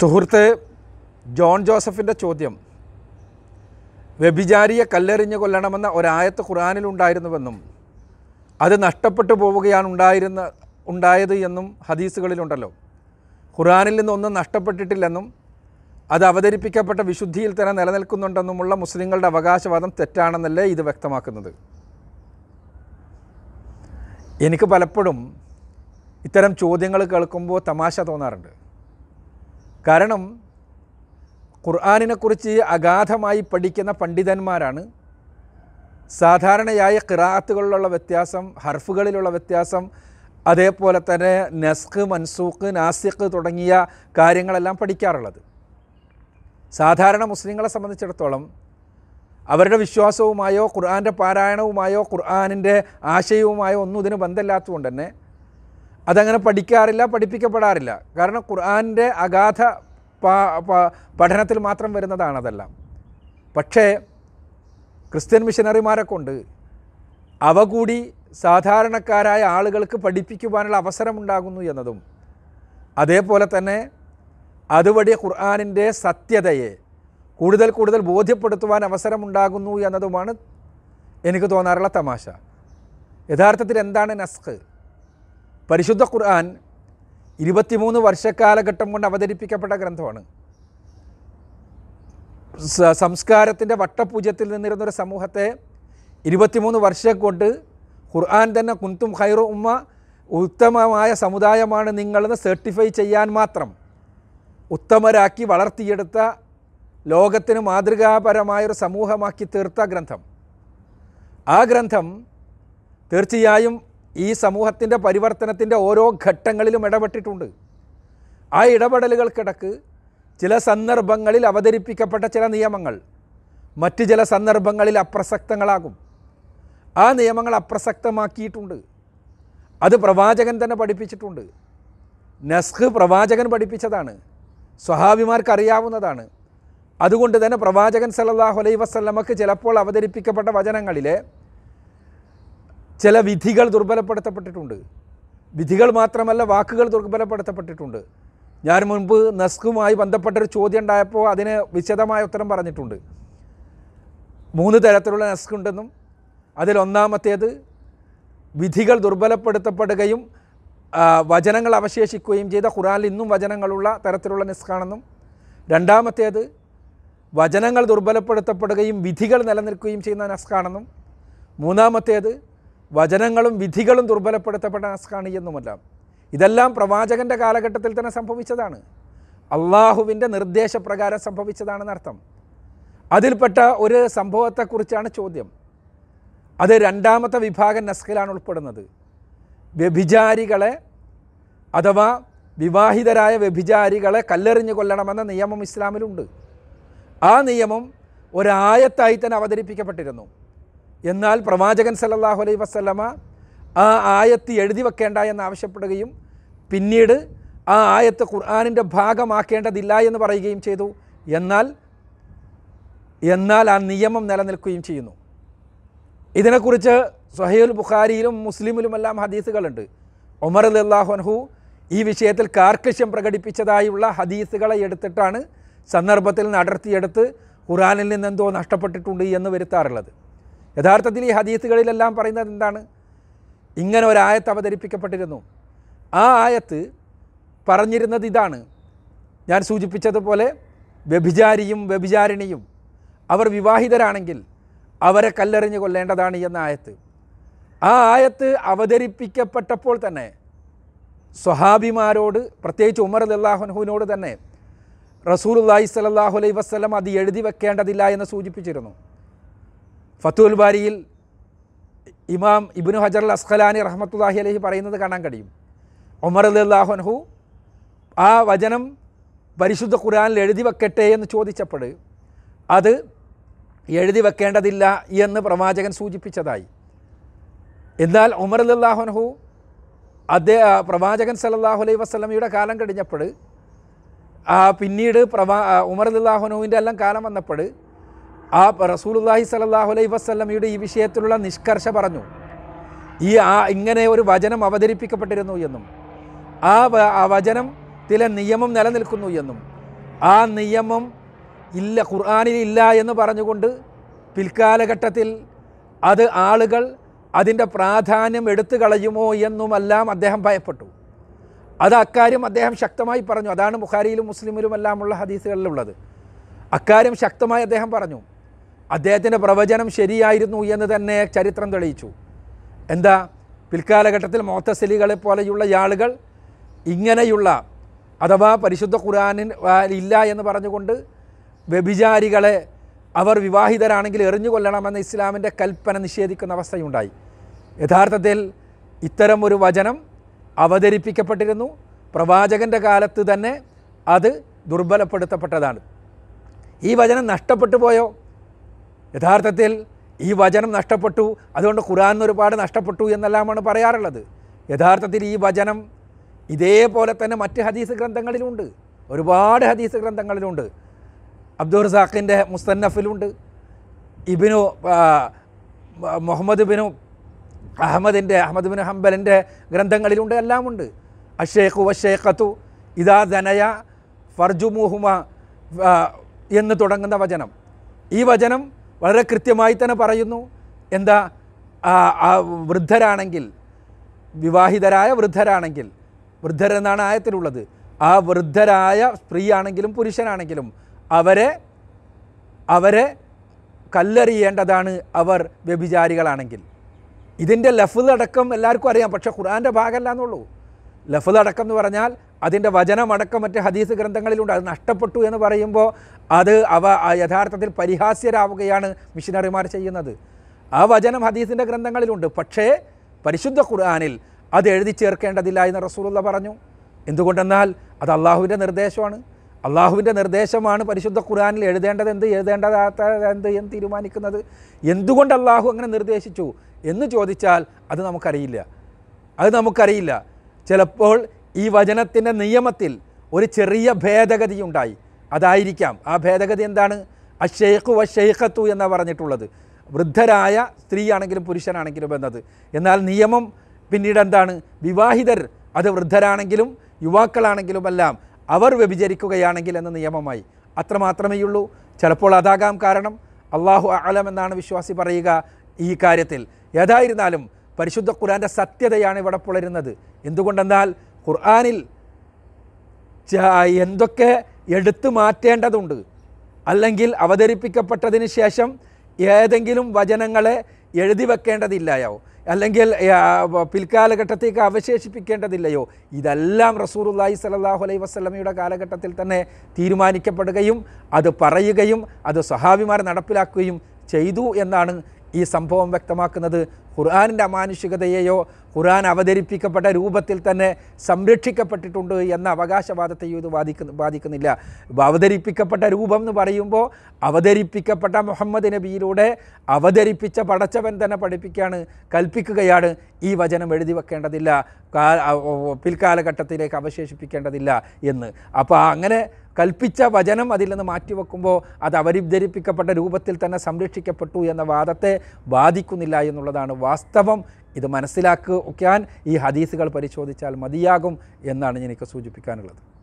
സുഹൃത്ത് ജോൺ ജോസഫിന്റെ ചോദ്യം വ്യഭിചാരിയെ കല്ലെറിഞ്ഞ് കൊല്ലണമെന്ന ഒരായത്ത് ഖുറാനിലുണ്ടായിരുന്നുവെന്നും അത് നഷ്ടപ്പെട്ടു പോവുകയാണ് ഉണ്ടായിരുന്ന ഉണ്ടായത് എന്നും ഹദീസുകളിലുണ്ടല്ലോ. ഖുറാനിൽ നിന്നൊന്നും നഷ്ടപ്പെട്ടിട്ടില്ലെന്നും അത് അവതരിപ്പിക്കപ്പെട്ട വിശുദ്ധിയിൽ തന്നെ നിലനിൽക്കുന്നുണ്ടെന്നുമുള്ള മുസ്ലിങ്ങളുടെ അവകാശവാദം തെറ്റാണെന്നല്ലേ ഇത് വ്യക്തമാക്കുന്നത്. എനിക്ക് പലപ്പോഴും ഇത്തരം ചോദ്യങ്ങൾ കേൾക്കുമ്പോൾ തമാശ തോന്നാറുണ്ട്. കാരണം ഖുർആാനിനെക്കുറിച്ച് അഗാധമായി പഠിക്കുന്ന പണ്ഡിതന്മാരാണ്. സാധാരണയായ കിറാത്തുകളിലുള്ള വ്യത്യാസം ഹർഫുകളിലുള്ള വ്യത്യാസം അതേപോലെ തന്നെ നസ്ഖ് മൻസൂഖ് നാസിഖ് തുടങ്ങിയ കാര്യങ്ങളെല്ലാം പഠിക്കാറുള്ളത്. സാധാരണ മുസ്ലിങ്ങളെ സംബന്ധിച്ചിടത്തോളം അവരുടെ വിശ്വാസവുമായോ ഖുർആന്റെ പാരായണവുമായോ ഖുർആാനിന്റെ ആശയവുമായോ ഒന്നും ഇതിന് ബന്ധമില്ലാത്തതുകൊണ്ട് തന്നെ അതങ്ങനെ പഠിക്കാറില്ല പഠിപ്പിക്കപ്പെടാറില്ല. കാരണം ഖുർആാനിന്റെ അഗാധ പഠനത്തിൽ മാത്രം വരുന്നതാണ് അതെല്ലാം. പക്ഷേ ക്രിസ്ത്യൻ മിഷനറിമാരെ കൊണ്ട് അവ കൂടി സാധാരണക്കാരായ ആളുകൾക്ക് പഠിപ്പിക്കുവാനുള്ള അവസരമുണ്ടാകുന്നു എന്നതും. അതേപോലെ തന്നെ അതുവഴി ഖുർആാനിന്റെ സത്യതയെ കൂടുതൽ കൂടുതൽ ബോധ്യപ്പെടുത്തുവാൻ അവസരമുണ്ടാകുന്നു എന്നതുമാണ് എനിക്ക് തോന്നാറുള്ള തമാശ. യഥാർത്ഥത്തിൽ എന്താണ് നസ്ഖ്? പരിശുദ്ധ ഖുർആൻ ഇരുപത്തിമൂന്ന് വർഷക്കാലഘട്ടം കൊണ്ട് അവതരിപ്പിക്കപ്പെട്ട ഗ്രന്ഥമാണ്. സംസ്കാരത്തിന്റെ വട്ടപൂജ്യത്തിൽ നിന്നിരുന്നൊരു സമൂഹത്തെ ഇരുപത്തിമൂന്ന് വർഷം കൊണ്ട് ഖുർആൻ തന്നെ കുന്തും ഖൈറു ഉമ്മ ഉത്തമമായ സമുദായമാണ് നിങ്ങളെന്ന് സർട്ടിഫൈ ചെയ്യാൻ മാത്രം ഉത്തമരാക്കി വളർത്തിയെടുത്ത ലോകത്തിന് മാതൃകാപരമായൊരു സമൂഹമാക്കി തീർത്ത ഗ്രന്ഥം. ആ ഗ്രന്ഥം തീർച്ചയായും ഈ സമൂഹത്തിന്റെ പരിവർത്തനത്തിന്റെ ഓരോ ഘട്ടങ്ങളിലും ഇടപെട്ടിട്ടുണ്ട്. ആ ഇടപെടലുകൾക്കിടക്ക് ചില സന്ദർഭങ്ങളിൽ അവതരിപ്പിക്കപ്പെട്ട ചില നിയമങ്ങൾ മറ്റ് ചില സന്ദർഭങ്ങളിൽ അപ്രസക്തങ്ങളാകും. ആ നിയമങ്ങൾ അപ്രസക്തമാക്കിയിട്ടുണ്ട്. അത് പ്രവാചകൻ തന്നെ പഠിപ്പിച്ചിട്ടുണ്ട്. നസ്ഖ് പ്രവാചകൻ പഠിപ്പിച്ചതാണ്. സ്വഹാബിമാർക്ക് അറിയാവുന്നതാണ് അതുകൊണ്ട് തന്നെ പ്രവാചകൻ സല്ലല്ലാഹു അലൈഹി വസല്ലമക്ക് ചിലപ്പോൾ അവതരിപ്പിക്കപ്പെട്ട വചനങ്ങളിലെ ചില വിധികൾ ദുർബലപ്പെടുത്തപ്പെട്ടിട്ടുണ്ട്. വിധികൾ മാത്രമല്ല വാക്കുകൾ ദുർബലപ്പെടുത്തപ്പെട്ടിട്ടുണ്ട്. ഞാൻ മുൻപ് നസ്കുമായി ബന്ധപ്പെട്ടൊരു ചോദ്യം ഉണ്ടായപ്പോൾ അതിന് വിശദമായ ഉത്തരം പറഞ്ഞിട്ടുണ്ട്. മൂന്ന് തരത്തിലുള്ള നസ്ക് ഉണ്ടെന്നും അതിലൊന്നാമത്തേത് വിധികൾ ദുർബലപ്പെടുത്തപ്പെടുകയും വചനങ്ങൾ അവശേഷിക്കുകയും ചെയ്ത ഖുറാനിൽ ഇന്നും വചനങ്ങളുള്ള തരത്തിലുള്ള നിസ്കാണെന്നും രണ്ടാമത്തേത് വചനങ്ങൾ ദുർബലപ്പെടുത്തപ്പെടുകയും വിധികൾ നിലനിൽക്കുകയും ചെയ്യുന്ന നസ്കാണെന്നും മൂന്നാമത്തേത് വചനങ്ങളും വിധികളും ദുർബലപ്പെടുത്തപ്പെട്ട നസ്കാണ് എന്നുമല്ല. ഇതെല്ലാം പ്രവാചകന്റെ കാലഘട്ടത്തിൽ തന്നെ സംഭവിച്ചതാണ്. അള്ളാഹുവിന്റെ നിർദ്ദേശപ്രകാരം സംഭവിച്ചതാണെന്നർത്ഥം അതിൽപ്പെട്ട ഒരു സംഭവത്തെക്കുറിച്ചാണ് ചോദ്യം. അത് രണ്ടാമത്തെ വിഭാഗം നസ്കിലാണ് ഉൾപ്പെടുന്നത്. വ്യഭിചാരികളെ അഥവാ വിവാഹിതരായ വ്യഭിചാരികളെ കല്ലെറിഞ്ഞു കൊല്ലണമെന്ന നിയമം ഇസ്ലാമിലുണ്ട്. ആ നിയമം ഒരായത്തായി തന്നെ അവതരിപ്പിക്കപ്പെട്ടിരുന്നു. എന്നാൽ പ്രവാചകൻ സല്ലല്ലാഹു അലൈ വസല്ലമ ആ ആയത്ത് എഴുതി വെക്കേണ്ട എന്ന് ആവശ്യപ്പെടുകയും പിന്നീട് ആ ആയത്ത് ഖുർആാനിന്റെ ഭാഗമാക്കേണ്ടതില്ല എന്ന് പറയുകയും ചെയ്തു. എന്നാൽ എന്നാൽ ആ നിയമം നിലനിൽക്കുകയും ചെയ്യുന്നു. ഇതിനെക്കുറിച്ച് സുഹൈൽ ബുഖാരിയിലും മുസ്ലിമിലുമെല്ലാം ഹദീസുകളുണ്ട്. ഒമർ അള്ളാഹുൻഹു ഈ വിഷയത്തിൽ കാർക്കശ്യം പ്രകടിപ്പിച്ചതായുള്ള ഹദീസുകളെ എടുത്തിട്ടാണ് സന്ദർഭത്തിൽ നിന്ന് അടർത്തിയെടുത്ത് ഖുറാനിൽ നിന്നെന്തോ നഷ്ടപ്പെട്ടിട്ടുണ്ട് എന്ന് വരുത്താറുള്ളത്. യഥാർത്ഥത്തിൽ ഈ ഹദീസുകളിലെല്ലാം പറയുന്നത് എന്താണ്? ഇങ്ങനെ ഒരായത്ത് അവതരിപ്പിക്കപ്പെട്ടിരുന്നു. ആ ആയത്ത് പറഞ്ഞിരുന്നത് ഇതാണ്. ഞാൻ സൂചിപ്പിച്ചതുപോലെ വ്യഭിചാരിയും വ്യഭിചാരിണിയും അവർ വിവാഹിതരാണെങ്കിൽ അവരെ കല്ലെറിഞ്ഞ് കൊല്ലേണ്ടതാണ് എന്ന ആയത്ത്. ആ ആയത്ത് അവതരിപ്പിക്കപ്പെട്ടപ്പോൾ തന്നെ സ്വഹാബിമാരോട് പ്രത്യേകിച്ച് ഉമർ അല്ലാഹുനഹുവിനോട് തന്നെ റസൂലുല്ലാഹി സ്വല്ലല്ലാഹു അലൈഹി വസ്ലം അത് എഴുതി വെക്കേണ്ടതില്ല എന്ന് സൂചിപ്പിച്ചിരുന്നു. ഫത്തുൽ ബാരിയിൽ ഇമാം ഇബിനു ഹജർ അൽ അസ്ഖലാനി റഹ്മത്തുല്ലാഹി അലഹി പറയുന്നത് കാണാൻ കഴിയും. ഒമർ അല്ലാഹുനഹു ആ വചനം പരിശുദ്ധ ഖുറാനിൽ എഴുതി വെക്കട്ടെ എന്ന് ചോദിച്ചപ്പോൾ അത് എഴുതി വെക്കേണ്ടതില്ല എന്ന് പ്രവാചകൻ സൂചിപ്പിച്ചതായി. എന്നാൽ ഉമർ അല്ലാഹുനഹു അദ്ദേഹ പ്രവാചകൻ സലല്ലാഹു അലൈഹി വസ്ലമയുടെ കാലം കഴിഞ്ഞപ്പോൾ പിന്നീട് പ്രവാ ഉമർ അള്ളാഹുനുവിന്റെ എല്ലാം കാലം വന്നപ്പോൾ ആ റസൂലുല്ലാഹി സലാഹു അലൈഹി വസ്ലമയുടെ ഈ വിഷയത്തിലുള്ള നിഷ്കർഷ പറഞ്ഞു. ഈ ആ ഇങ്ങനെ ഒരു വചനം അവതരിപ്പിക്കപ്പെട്ടിരുന്നു എന്നും ആ വചനം ചില നിയമം നിലനിൽക്കുന്നു എന്നും ആ നിയമം ഇല്ല ഖുർആാനിൽ ഇല്ല എന്ന് പറഞ്ഞുകൊണ്ട് പിൽക്കാലഘട്ടത്തിൽ അത് ആളുകൾ അതിന്റെ പ്രാധാന്യം എടുത്തു കളയുമോ എന്നുമെല്ലാം അദ്ദേഹം ഭയപ്പെട്ടു. അത് അക്കാര്യം അദ്ദേഹം ശക്തമായി പറഞ്ഞു. അതാണ് ബുഖാരിയിലും മുസ്ലിമിലുമെല്ലാമുള്ള ഹദീസുകളിലുള്ളത്. അക്കാര്യം ശക്തമായി അദ്ദേഹം പറഞ്ഞു. അദ്ദേഹത്തിന്റെ പ്രവചനം ശരിയായിരുന്നു എന്ന് തന്നെ ചരിത്രം തെളിയിച്ചു. എന്താ? പിൽക്കാലഘട്ടത്തിൽ മോത്തസലികളെ പോലെയുള്ള ആളുകൾ ഇങ്ങനെയുള്ള അഥവാ പരിശുദ്ധ ഖുർആാനിൻ ഇല്ല എന്ന് പറഞ്ഞുകൊണ്ട് വ്യഭിചാരികളെ അവർ വിവാഹിതരാണെങ്കിൽ എറിഞ്ഞു കൊല്ലണമെന്ന ഇസ്ലാമിന്റെ കൽപ്പന നിഷേധിക്കുന്ന അവസ്ഥയുണ്ടായി. യഥാർത്ഥത്തിൽ ഇത്തരം ഒരു വചനം അവതരിപ്പിക്കപ്പെട്ടിരുന്നു. പ്രവാചകന്റെ കാലത്ത് തന്നെ അത് ദുർബലപ്പെടുത്തപ്പെട്ടതാണ്. ഈ വചനം നഷ്ടപ്പെട്ടു പോയോ? യഥാർത്ഥത്തിൽ ഈ വചനം നഷ്ടപ്പെട്ടു. അതുകൊണ്ട് ഖുറാൻ ഒരുപാട് നഷ്ടപ്പെട്ടു എന്നെല്ലാമാണ് പറയാറുള്ളത്. യഥാർത്ഥത്തിൽ ഈ വചനം ഇതേപോലെ തന്നെ മറ്റ് ഹദീസ് ഗ്രന്ഥങ്ങളിലുണ്ട്. ഒരുപാട് ഹദീസ് ഗ്രന്ഥങ്ങളിലുണ്ട്. അബ്ദുൾ റസാഖിന്റെ മുസ്തന്നഫിലുണ്ട്. ഇബിനു മുഹമ്മദ് ബിനു അഹമ്മദിന്റെ അഹമ്മദ് ബിൻ ഹംബലിന്റെ ഗ്രന്ഥങ്ങളിലുണ്ട് എല്ലാമുണ്ട്. അഷേഖു വഷേഖത്തു ഇതാ ധനയ ഫർജുമുഹുമ എന്ന് തുടങ്ങുന്ന വചനം. ഈ വചനം വളരെ കൃത്യമായി തന്നെ പറയുന്നു. എന്താ? വൃദ്ധരാണെങ്കിൽ വിവാഹിതരായ വൃദ്ധരാണെങ്കിൽ വൃദ്ധരെന്നാണ് ആയത്തിലുള്ളത്. ആ വൃദ്ധരായ സ്ത്രീയാണെങ്കിലും പുരുഷനാണെങ്കിലും അവരെ അവരെ കല്ലെറിയേണ്ടതാണ് അവർ വ്യഭിചാരികളാണെങ്കിൽ. ഇതിന്റെ ലഫ്ദ് അടക്കം എല്ലാവർക്കും അറിയാം പക്ഷേ ഖുർആന്റെ ഭാഗമല്ല എന്നുള്ളൂ. ലഫ്ദ് അടക്കം എന്ന് പറഞ്ഞാൽ അതിന്റെ വചനമടക്കം മറ്റ് ഹദീസ് ഗ്രന്ഥങ്ങളിലുണ്ട്. അത് നഷ്ടപ്പെട്ടു എന്ന് പറയുമ്പോൾ അത് അവ യഥാർത്ഥത്തിൽ പരിഹാസ്യരാവുകയാണ് മിഷനറിമാർ ചെയ്യുന്നത്. ആ വചനം ഹദീസിന്റെ ഗ്രന്ഥങ്ങളിലുണ്ട്. പക്ഷേ പരിശുദ്ധ ഖുർആാനിൽ അത് എഴുതി ചേർക്കേണ്ടതില്ല എന്ന് റസൂലുള്ള പറഞ്ഞു. എന്തുകൊണ്ടെന്നാൽ അത് അള്ളാഹുവിന്റെ നിർദ്ദേശമാണ്. അള്ളാഹുവിന്റെ നിർദ്ദേശമാണ് പരിശുദ്ധ ഖുർആാനിൽ എഴുതേണ്ടത് എന്ത് എഴുതേണ്ടതാത്ത എന്ത് എന്ന് തീരുമാനിക്കുന്നത്. എന്തുകൊണ്ട് അള്ളാഹു അങ്ങനെ നിർദ്ദേശിച്ചു എന്ന് ചോദിച്ചാൽ അത് നമുക്കറിയില്ല. അത് നമുക്കറിയില്ല. ചിലപ്പോൾ ഈ വചനത്തിന്റെ നിയമത്തിൽ ഒരു ചെറിയ ഭേദഗതി ഉണ്ടായി. അതായിരിക്കാം. ആ ഭേദഗതി എന്താണ്? അഷെയ്ഖു വഷെയ്ഖത്തു എന്നാണ് പറഞ്ഞിട്ടുള്ളത്. വൃദ്ധരായ സ്ത്രീയാണെങ്കിലും പുരുഷനാണെങ്കിലും എന്നത്. എന്നാൽ നിയമം പിന്നീട് എന്താണ്? വിവാഹിതർ അത് വൃദ്ധരാണെങ്കിലും യുവാക്കളാണെങ്കിലും എല്ലാം അവർ വ്യഭിചരിക്കുകയാണെങ്കിൽ എന്ന നിയമമായി. അത്രമാത്രമേ ഉള്ളൂ. ചിലപ്പോൾ അതാകാം കാരണം അള്ളാഹു അലം എന്നാണ് വിശ്വാസി പറയുക ഈ കാര്യത്തിൽ. ഏതായിരുന്നാലും പരിശുദ്ധ ഖുരാന്റെ സത്യതയാണ് ഇവിടെ പുലരുന്നത്. എന്തുകൊണ്ടെന്നാൽ ഖുർആനിൽ എന്തൊക്കെ എടുത്തു മാറ്റേണ്ടതുണ്ട്? അല്ലെങ്കിൽ അവതരിപ്പിക്കപ്പെട്ടതിന് ശേഷം ഏതെങ്കിലും വചനങ്ങളെ എഴുതി വെക്കേണ്ടതില്ലയോ? അല്ലെങ്കിൽ പിൽക്കാലഘട്ടത്തേക്ക് അവശേഷിപ്പിക്കേണ്ടതില്ലയോ? ഇതെല്ലാം റസൂറുല്ലാഹി സലാഹു അലൈഹി വസ്ലമയുടെ കാലഘട്ടത്തിൽ തന്നെ തീരുമാനിക്കപ്പെടുകയും അത് പറയുകയും അത് സഹാബിമാർ നടപ്പിലാക്കുകയും ചെയ്തു എന്നാണ് ഈ സംഭവം വ്യക്തമാക്കുന്നത്. ഖുർആാനിന്റെ അമാനുഷികതയെയോ ഖുർആൻ അവതരിപ്പിക്കപ്പെട്ട രൂപത്തിൽ തന്നെ സംരക്ഷിക്കപ്പെട്ടിട്ടുണ്ട് എന്ന അവകാശവാദത്തെയോ ഇത് ബാധിക്കുന്ന ബാധിക്കുന്നില്ല അവതരിപ്പിക്കപ്പെട്ട രൂപം എന്ന് പറയുമ്പോൾ അവതരിപ്പിക്കപ്പെട്ട മുഹമ്മദ് നബിയിലൂടെ അവതരിപ്പിച്ച പടച്ചവൻ തന്നെ പഠിപ്പിക്കുകയാണ് കൽപ്പിക്കുകയാണ്. ഈ വചനം എഴുതി വെക്കേണ്ടതില്ല പിൽക്കാലഘട്ടത്തിലേക്ക് അവശേഷിപ്പിക്കേണ്ടതില്ല എന്ന്. അപ്പോൾ അങ്ങനെ കൽപ്പിച്ച വചനം അതിൽ നിന്ന് മാറ്റിവെക്കുമ്പോൾ അത് അവരിദ്ധരിപ്പിക്കപ്പെട്ട രൂപത്തിൽ തന്നെ സംരക്ഷിക്കപ്പെട്ടു എന്ന വാദത്തെ ബാധിക്കുന്നില്ല എന്നുള്ളതാണ് വാസ്തവം. ഇത് മനസ്സിലാക്കുവാൻ ഈ ഹദീസുകൾ പരിശോധിച്ചാൽ മതിയാകും എന്നാണ് എനിക്ക് സൂചിപ്പിക്കാനുള്ളത്.